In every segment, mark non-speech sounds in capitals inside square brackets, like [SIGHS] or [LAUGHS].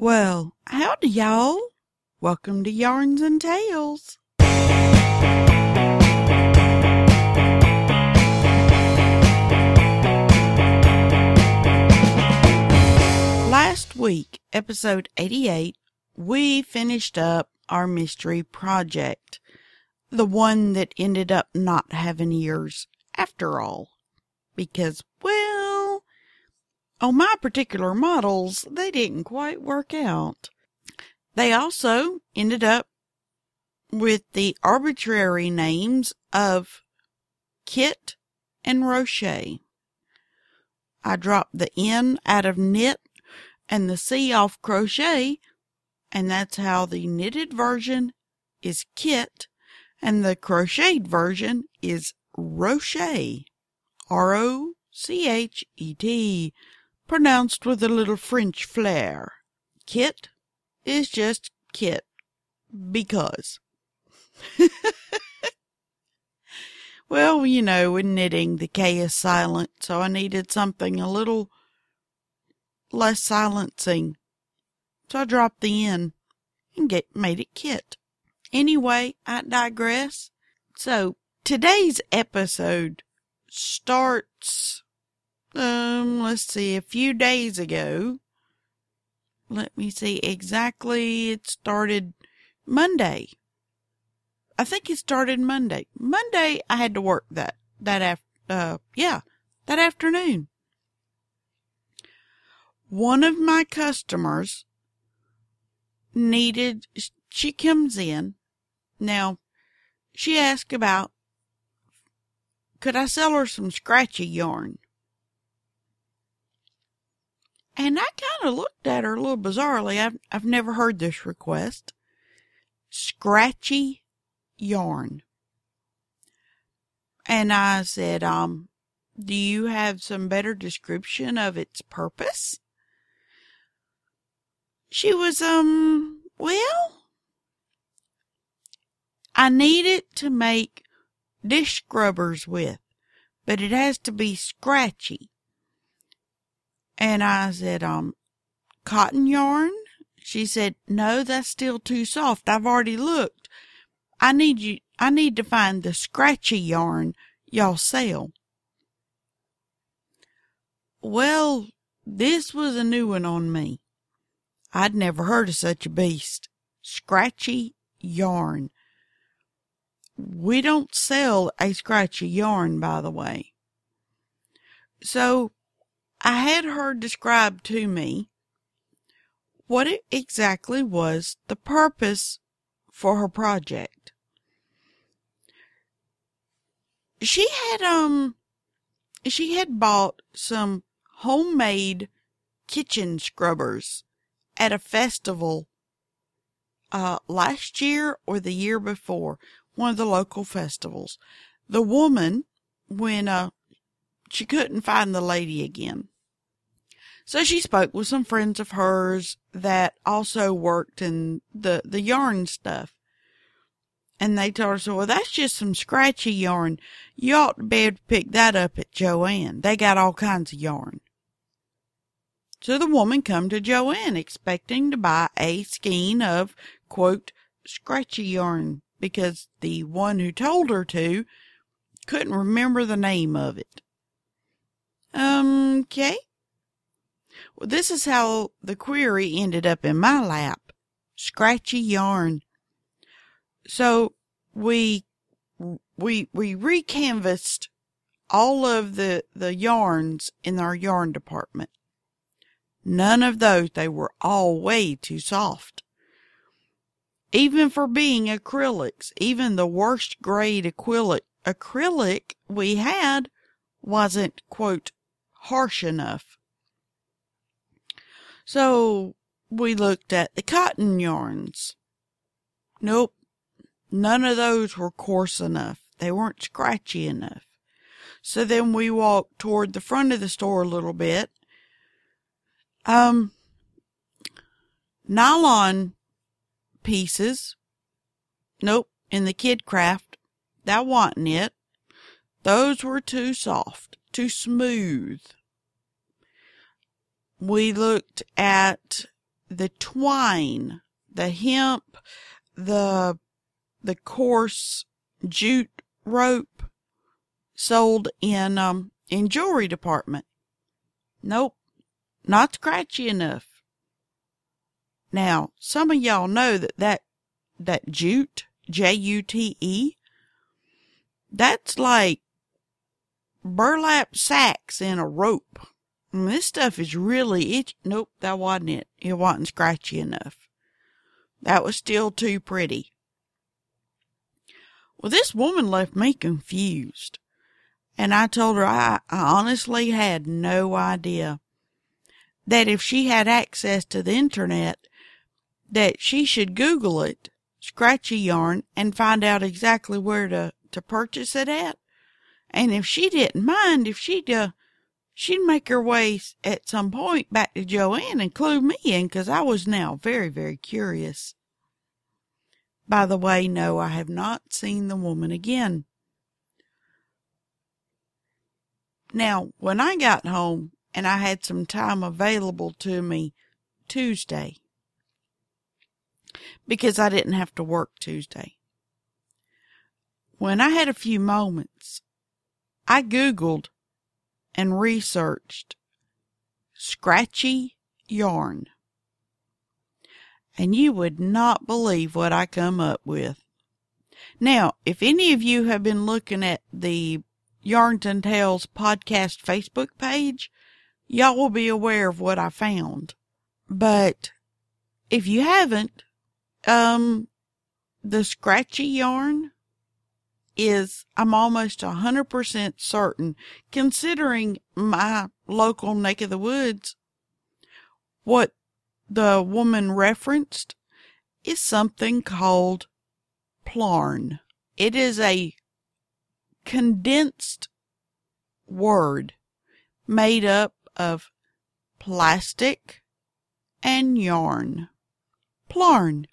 Well, howdy, y'all. Welcome to Yarns and Tales. Last week, episode 88, we finished up our mystery project. The one that ended up not having ears after all. Because, well, on my particular models, they didn't quite work out. They also ended up with the arbitrary names of Kit and Rocher. I dropped the N out of knit and the C off crochet, and that's how the knitted version is Kit and the crocheted version is Rocher. R O C H E T, pronounced with a little French flair. Kit is just Kit because. [LAUGHS] well, you know, in knitting, the K is silent, so I needed something a little less silencing. So I dropped the N and get, made it Kit. Anyway, I digress. So today's episode starts, um, let's see, a few days ago. Let me see exactly. It started Monday. I think it started Monday. Monday, I had to work that, that after, uh, yeah, that afternoon. One of my customers needed, she comes in. Now, she asked about could I sell her some scratchy yarn? And I kind of looked at her a little bizarrely. I've, I've never heard this request. Scratchy yarn. And I said, um, do you have some better description of its purpose? She was, um, well, I need it to make dish scrubbers with, but it has to be scratchy. And I said, um, cotton yarn? She said, no, that's still too soft. I've already looked. I need you, I need to find the scratchy yarn y'all sell. Well, this was a new one on me. I'd never heard of such a beast. Scratchy yarn. We don't sell a scratchy yarn, by the way. So I had her describe to me what it exactly was the purpose for her project. She had, um, she had bought some homemade kitchen scrubbers at a festival, uh, last year or the year before one of the local festivals. The woman, when uh, she couldn't find the lady again. So she spoke with some friends of hers that also worked in the, the yarn stuff. And they told her, so, well, that's just some scratchy yarn. You ought to be able to pick that up at Joann. They got all kinds of yarn. So the woman come to Joann expecting to buy a skein of, quote, scratchy yarn because the one who told her to couldn't remember the name of it. Um, okay. Well, this is how the query ended up in my lap. Scratchy yarn. So we, we, we recanvassed all of the, the yarns in our yarn department. None of those, they were all way too soft. Even for being acrylics, even the worst grade acrylic, acrylic we had wasn't, quote, harsh enough. So we looked at the cotton yarns. Nope. None of those were coarse enough. They weren't scratchy enough. So then we walked toward the front of the store a little bit. Um, nylon pieces. Nope. In the kid craft, that wasn't it. Those were too soft, too smooth. We looked at the twine, the hemp, the, the coarse jute rope sold in, um, in jewelry department. Nope, not scratchy enough. Now, some of y'all know that that, that jute, J-U-T-E, that's like burlap sacks in a rope. And this stuff is really itchy. Nope, that wasn't it. It wasn't scratchy enough. That was still too pretty. Well, this woman left me confused. And I told her I, I honestly had no idea that if she had access to the internet, that she should Google it, scratchy yarn, and find out exactly where to, to purchase it at. And if she didn't mind, if she'd, uh, she'd make her way at some point back to Joann and clue me in, cause I was now very, very curious. By the way, no, I have not seen the woman again. Now, when I got home and I had some time available to me Tuesday, because I didn't have to work Tuesday. When I had a few moments, I Googled and researched scratchy yarn. And you would not believe what I come up with. Now, if any of you have been looking at the Yarns and Tales podcast Facebook page, y'all will be aware of what I found. But if you haven't, um, the scratchy yarn is, I'm almost a hundred percent certain, considering my local neck of the woods, what the woman referenced is something called plarn. It is a condensed word made up of plastic and yarn. Plarn.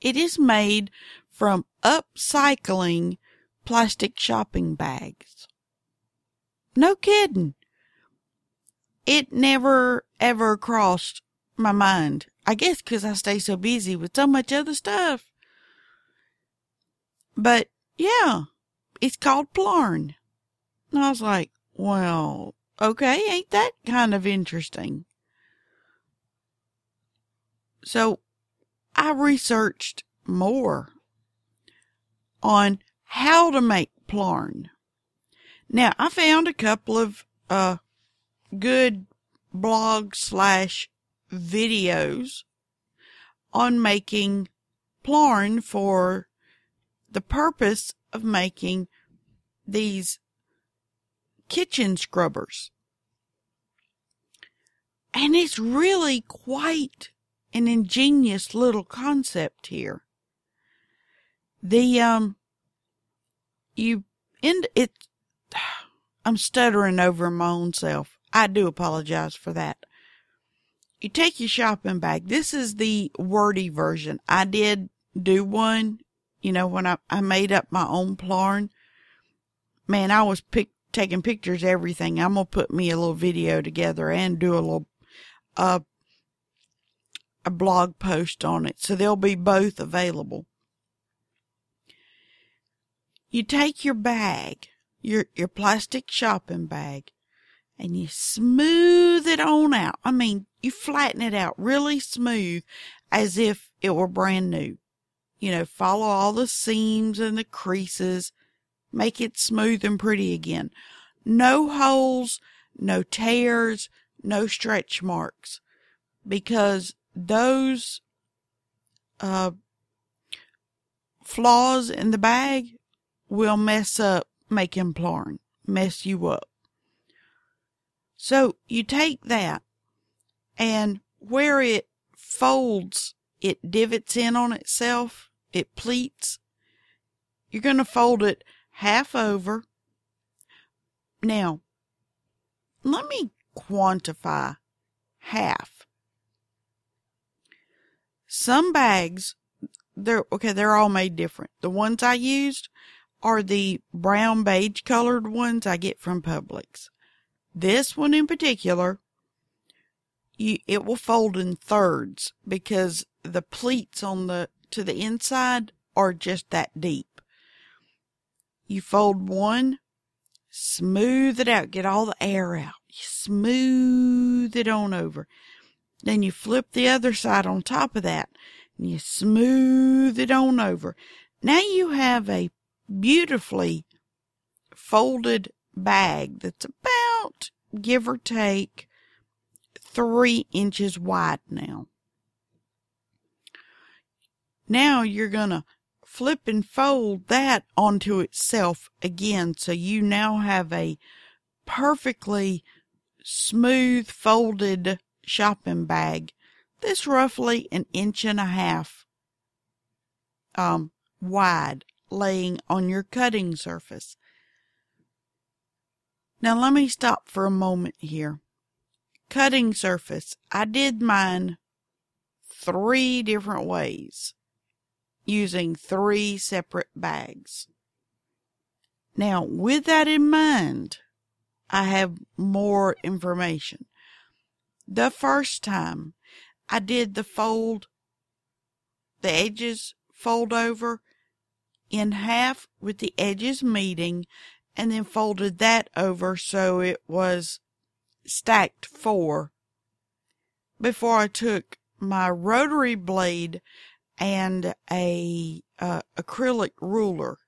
It is made from upcycling plastic shopping bags. No kidding. It never ever crossed my mind. I guess because I stay so busy with so much other stuff. But yeah, it's called Plarn. And I was like, well, okay, ain't that kind of interesting? So I researched more on how to make plarn. Now I found a couple of, uh, good blog slash videos on making plarn for the purpose of making these kitchen scrubbers. And it's really quite an ingenious little concept here. The, um, you end it, [SIGHS] I'm stuttering over my own self. I do apologize for that. You take your shopping bag. This is the wordy version. I did do one, you know, when I, I made up my own plarn. Man, I was pick, taking pictures, everything. I'm going to put me a little video together and do a little, uh, a blog post on it. So they'll be both available. You take your bag, your, your plastic shopping bag, and you smooth it on out. I mean, you flatten it out really smooth as if it were brand new. You know, follow all the seams and the creases, make it smooth and pretty again. No holes, no tears, no stretch marks because those uh, flaws in the bag will mess up making plarn, mess you up. So you take that and where it folds, it divots in on itself, it pleats. You're going to fold it half over. Now, let me quantify half. Some bags, they're, okay, they're all made different. The ones I used are the brown beige colored ones I get from Publix. This one in particular, you, it will fold in thirds because the pleats on the, to the inside are just that deep. You fold one, smooth it out, get all the air out. You smooth it on over. Then you flip the other side on top of that and you smooth it on over. Now you have a beautifully folded bag that's about, give or take, three inches wide now. Now you're going to flip and fold that onto itself again. So you now have a perfectly smooth folded shopping bag that's roughly an inch and a half um, wide laying on your cutting surface. Now let me stop for a moment here. Cutting surface. I did mine three different ways using three separate bags. Now with that in mind, I have more information. The first time I did the fold, the edges fold over in half with the edges meeting and then folded that over so it was stacked four before I took my rotary blade and a uh, acrylic ruler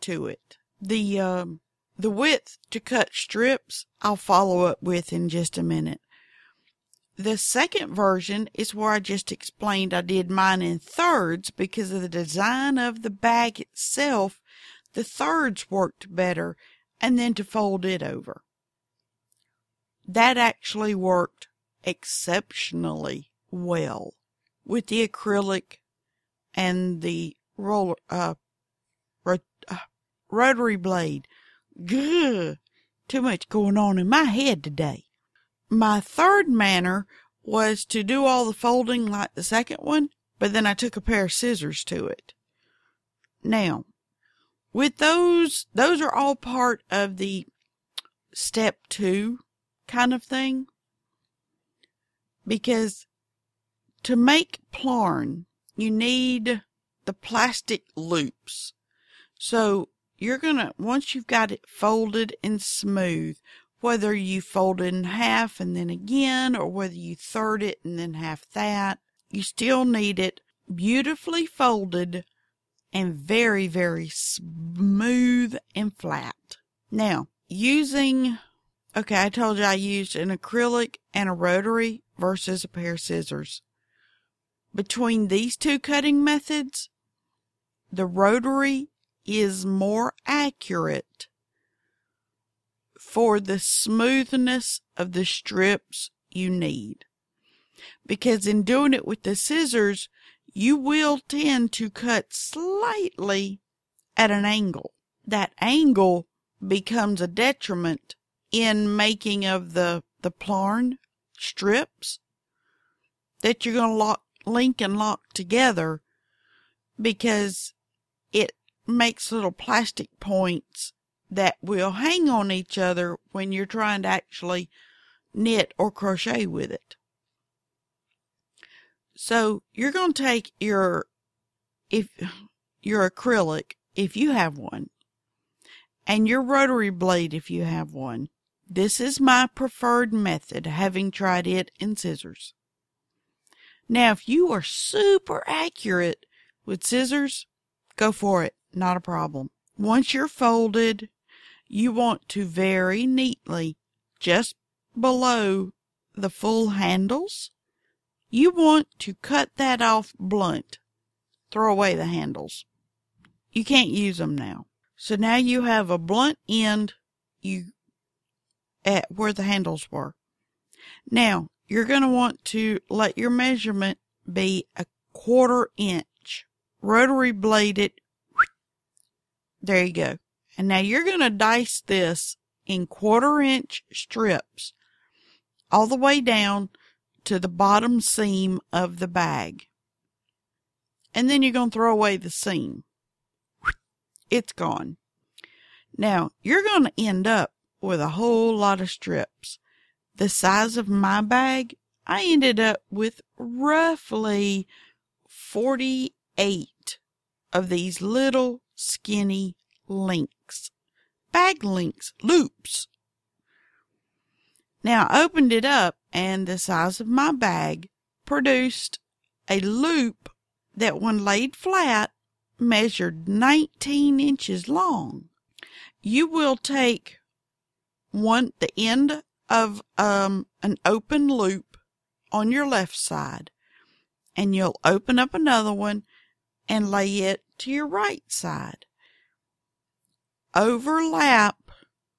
to it. The um, the width to cut strips I'll follow up with in just a minute. The second version is where I just explained I did mine in thirds because of the design of the bag itself. The thirds worked better and then to fold it over. That actually worked exceptionally well with the acrylic and the roller, uh, uh rotary blade. Gah, too much going on in my head today. My third manner was to do all the folding like the second one, but then I took a pair of scissors to it. Now, with those, those are all part of the step two kind of thing. Because to make plarn, you need the plastic loops. So you're gonna, once you've got it folded and smooth, whether you fold it in half and then again, or whether you third it and then half that, you still need it beautifully folded and very, very smooth and flat. Now, using, okay, I told you I used an acrylic and a rotary versus a pair of scissors. Between these two cutting methods, the rotary is more accurate for the smoothness of the strips you need. Because in doing it with the scissors, you will tend to cut slightly at an angle. That angle becomes a detriment in making of the, the plarn strips that you're going to lock, link and lock together because it makes little plastic points that will hang on each other when you're trying to actually knit or crochet with it. So you're going to take your, if your acrylic, if you have one, and your rotary blade, if you have one. This is my preferred method, having tried it in scissors. Now, if you are super accurate with scissors, go for it. Not a problem. Once you're folded, you want to very neatly, just below the full handles, you want to cut that off blunt. Throw away the handles. You can't use them now. So now you have a blunt end you at where the handles were. Now you're going to want to let your measurement be a quarter inch. Rotary blade it. There you go. And now you're going to dice this in quarter inch strips all the way down to the bottom seam of the bag. And then you're going to throw away the seam. It's gone. Now you're going to end up with a whole lot of strips. The size of my bag, I ended up with roughly 48 of these little skinny links, bag links, loops. Now I opened it up and the size of my bag produced a loop that when laid flat measured 19 inches long. You will take one, the end of um, an open loop on your left side and you'll open up another one and lay it to your right side. Overlap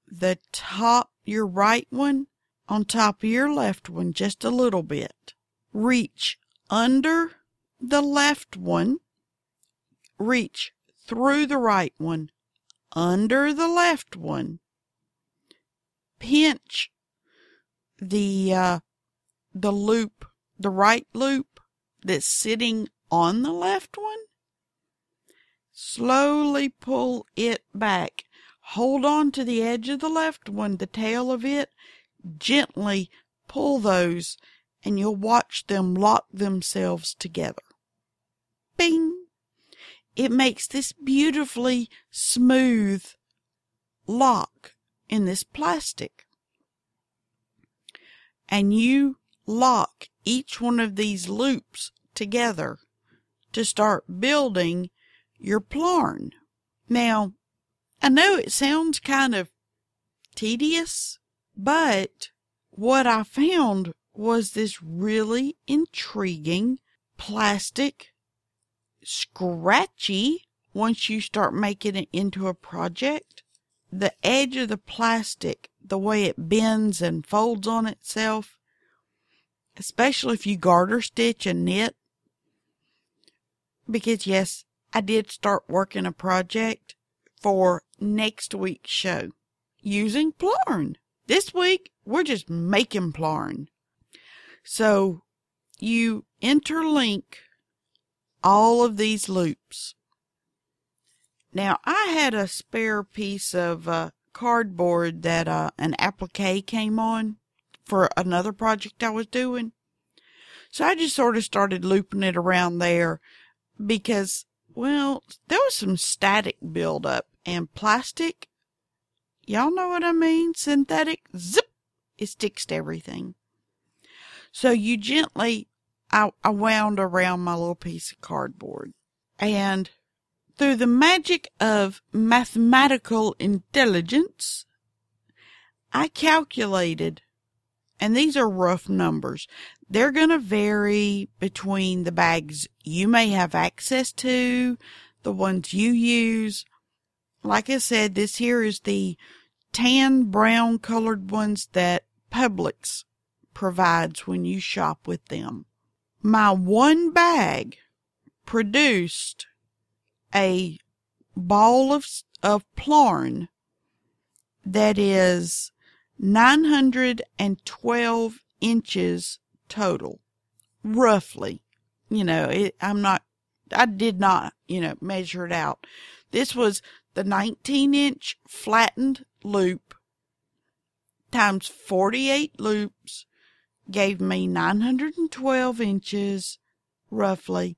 the top, your right one on top of your left one just a little bit. Reach under the left one. Reach through the right one, under the left one. Pinch the uh, the loop, the right loop that's sitting on the left one. Slowly pull it back. Hold on to the edge of the left one, the tail of it. Gently pull those and you'll watch them lock themselves together. Bing! It makes this beautifully smooth lock in this plastic. And you lock each one of these loops together to start building your plarn. Now, I know it sounds kind of tedious, but what I found was this really intriguing plastic, scratchy once you start making it into a project. The edge of the plastic, the way it bends and folds on itself, especially if you garter stitch and knit. Because yes, I did start working a project for next week's show using Plarn. This week, we're just making Plarn. So you interlink all of these loops. Now, I had a spare piece of uh, cardboard that uh, an applique came on for another project I was doing. So I just sort of started looping it around there because well, there was some static buildup and plastic. Y'all know what I mean? Synthetic. Zip. It sticks to everything. So you gently, I, I wound around my little piece of cardboard and through the magic of mathematical intelligence, I calculated, and these are rough numbers. They're going to vary between the bags you may have access to, the ones you use. Like I said, this here is the tan brown colored ones that Publix provides when you shop with them. My one bag produced a ball of, of Plarn that is 912 inches total, roughly. You know, it, I'm not, I did not, you know, measure it out. This was the 19 inch flattened loop times 48 loops gave me 912 inches roughly.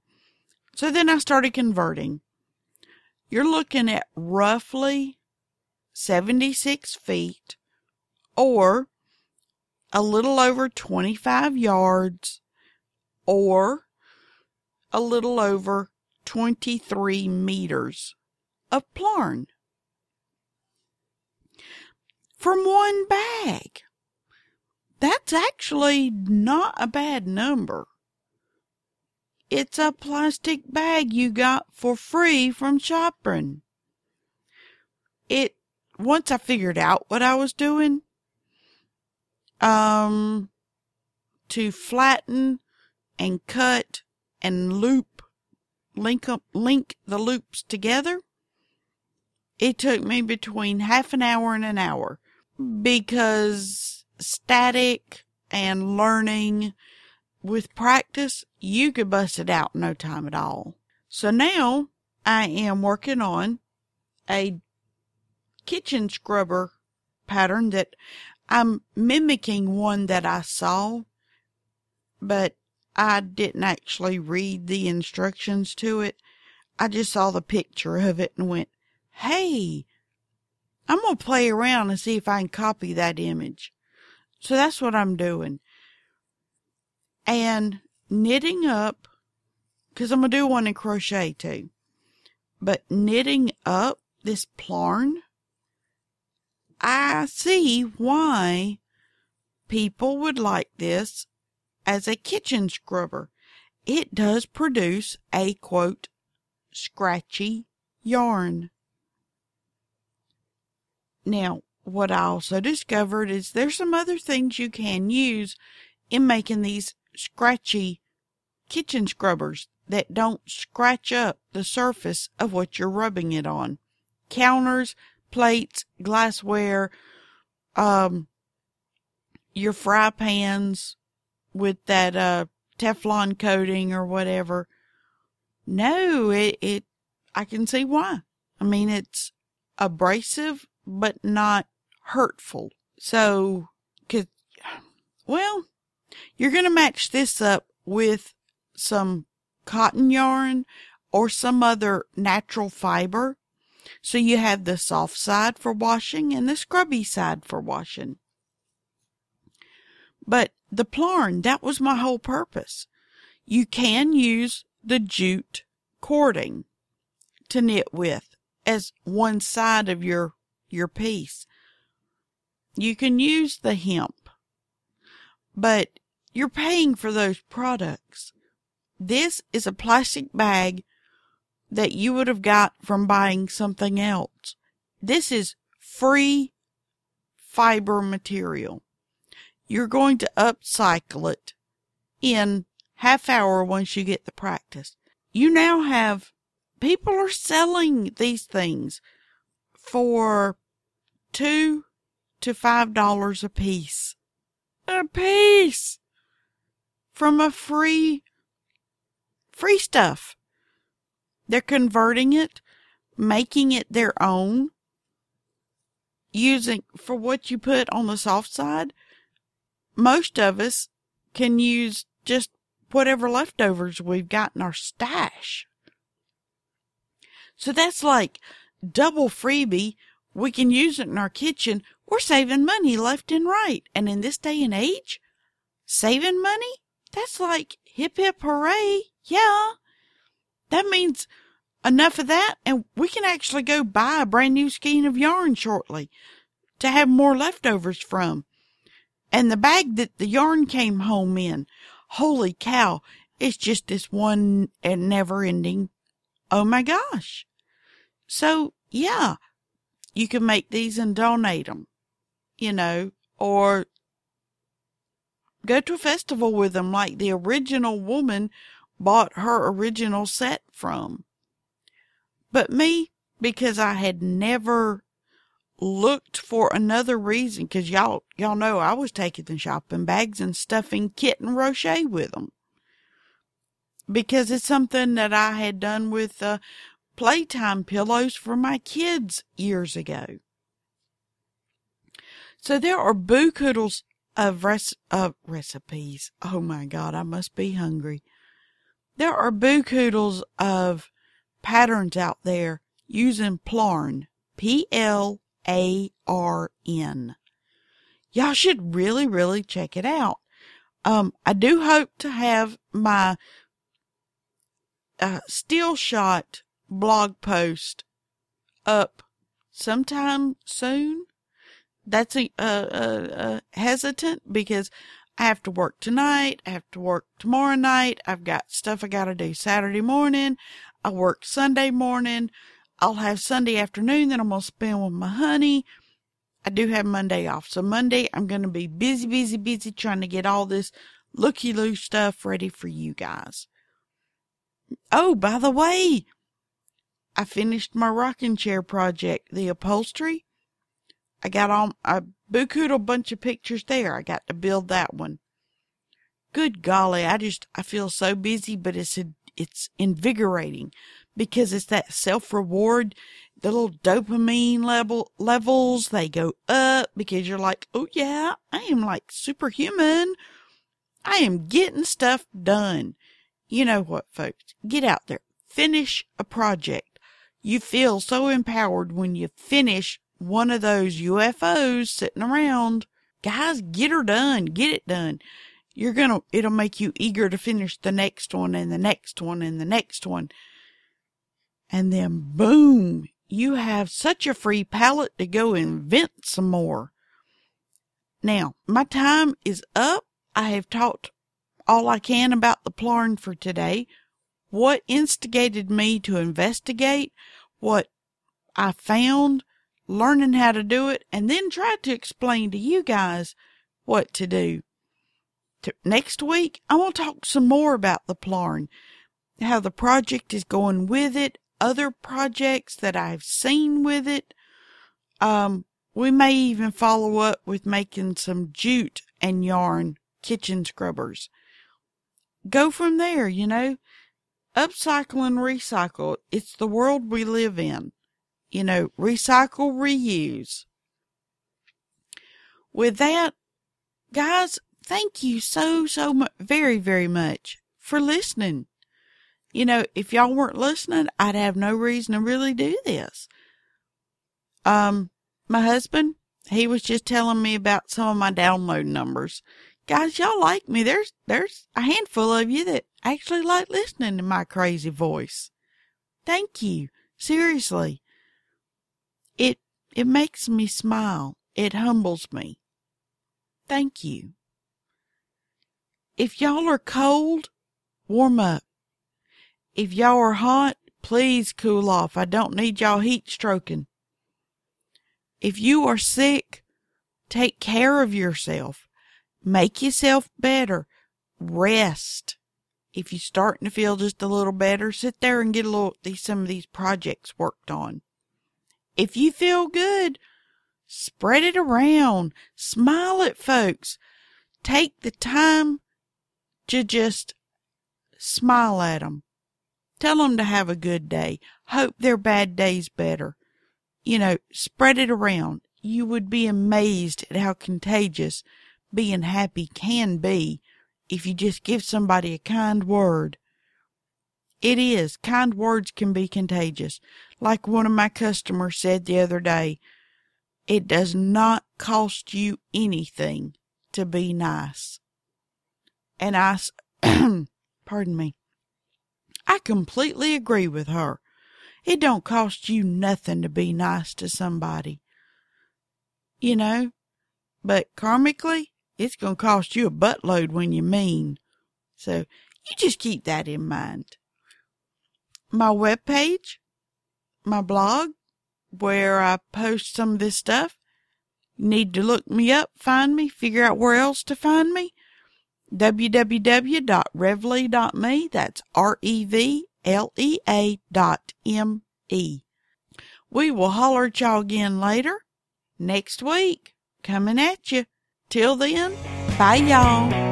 So then I started converting. You're looking at roughly 76 feet or a little over 25 yards or a little over 23 meters of plarn from one bag. That's actually not a bad number. It's a plastic bag you got for free from shopping. It, once I figured out what I was doing, um, to flatten and cut and loop, link up, link the loops together. It took me between half an hour and an hour because static and learning with practice, you could bust it out no time at all. So now I am working on a kitchen scrubber pattern that I'm mimicking one that I saw but I didn't actually read the instructions to it. I just saw the picture of it and went, Hey, I'm going to play around and see if I can copy that image. So that's what I'm doing. And knitting up, cause I'm going to do one in crochet too, but knitting up this plarn, I see why people would like this as a kitchen scrubber. It does produce a quote, scratchy yarn. Now, what I also discovered is there's some other things you can use in making these scratchy kitchen scrubbers that don't scratch up the surface of what you're rubbing it on. Counters, plates, glassware, um, your fry pans with that, uh, Teflon coating or whatever. No, it, it, I can see why. I mean, it's abrasive, but not hurtful. So, cause, well, you're going to match this up with some cotton yarn or some other natural fiber. So you have the soft side for washing and the scrubby side for washing. But the plarn, that was my whole purpose. You can use the jute cording to knit with as one side of your, your piece. You can use the hemp, but you're paying for those products. This is a plastic bag that you would have got from buying something else. This is free fiber material. You're going to upcycle it in half hour once you get the practice. You now have people are selling these things for two to five dollars a piece. A piece from a free free stuff. They're converting it, making it their own, using for what you put on the soft side. Most of us can use just whatever leftovers we've got in our stash. So that's like double freebie. We can use it in our kitchen. We're saving money left and right. And in this day and age, saving money? That's like hip hip hooray. Yeah. That means enough of that and we can actually go buy a brand new skein of yarn shortly to have more leftovers from. And the bag that the yarn came home in, holy cow, it's just this one and never ending. Oh my gosh. So yeah, you can make these and donate them, you know, or go to a festival with them like the original woman bought her original set from. But me, because I had never looked for another reason, cause y'all, y'all know I was taking the shopping bags and stuffing kit and Rocher with them. Because it's something that I had done with, uh, playtime pillows for my kids years ago. So there are bookoodles of res- of recipes. Oh my God, I must be hungry. There are bookoodles of patterns out there using Plarn. P L A R N. Y'all should really, really check it out. Um, I do hope to have my uh, still shot blog post up sometime soon that's a, uh, uh, hesitant because I have to work tonight. I have to work tomorrow night. I've got stuff I got to do Saturday morning. I work Sunday morning. I'll have Sunday afternoon that I'm going to spend with my honey. I do have Monday off. So Monday, I'm going to be busy, busy, busy trying to get all this looky loo stuff ready for you guys. Oh, by the way, I finished my rocking chair project, the upholstery. I got all I bukood a bunch of pictures there. I got to build that one. Good golly, I just I feel so busy, but it's it's invigorating because it's that self reward. The little dopamine level levels they go up because you're like, oh yeah, I am like superhuman. I am getting stuff done. You know what, folks? Get out there. Finish a project. You feel so empowered when you finish one of those UFOs sitting around. Guys, get her done. Get it done. You're gonna, it'll make you eager to finish the next one and the next one and the next one. And then boom, you have such a free palette to go invent some more. Now, my time is up. I have talked all I can about the Plarn for today. What instigated me to investigate, what I found, learning how to do it, and then tried to explain to you guys what to do. To, next week, I want to talk some more about the Plarn, how the project is going with it, other projects that I've seen with it. Um, we may even follow up with making some jute and yarn kitchen scrubbers. Go from there, you know. Upcycle and recycle. It's the world we live in. You know, recycle, reuse. With that, guys, thank you so, so much, very, very much for listening. You know, if y'all weren't listening, I'd have no reason to really do this. Um, my husband, he was just telling me about some of my download numbers. Guys, y'all like me. There's, there's a handful of you that actually like listening to my crazy voice. Thank you. Seriously. It, it makes me smile. It humbles me. Thank you. If y'all are cold, warm up. If y'all are hot, please cool off. I don't need y'all heat stroking. If you are sick, take care of yourself. Make yourself better. Rest. If you're starting to feel just a little better, sit there and get a little these some of these projects worked on. If you feel good, spread it around. Smile at folks. Take the time to just smile at them. Tell them to have a good day. Hope their bad day's better you know, spread it around. You would be amazed at how contagious being happy can be if you just give somebody a kind word. It is. Kind words can be contagious. Like one of my customers said the other day, it does not cost you anything to be nice. And I, [CLEARS THROAT] pardon me, I completely agree with her. It don't cost you nothing to be nice to somebody. You know, but karmically, it's going to cost you a buttload when you mean. So you just keep that in mind. My webpage, my blog, where I post some of this stuff, need to look me up, find me, figure out where else to find me. www.revlea.me. That's R-E-V L-E-A dot M-E. We will holler at y'all again later, next week, coming at you. Till then, bye y'all.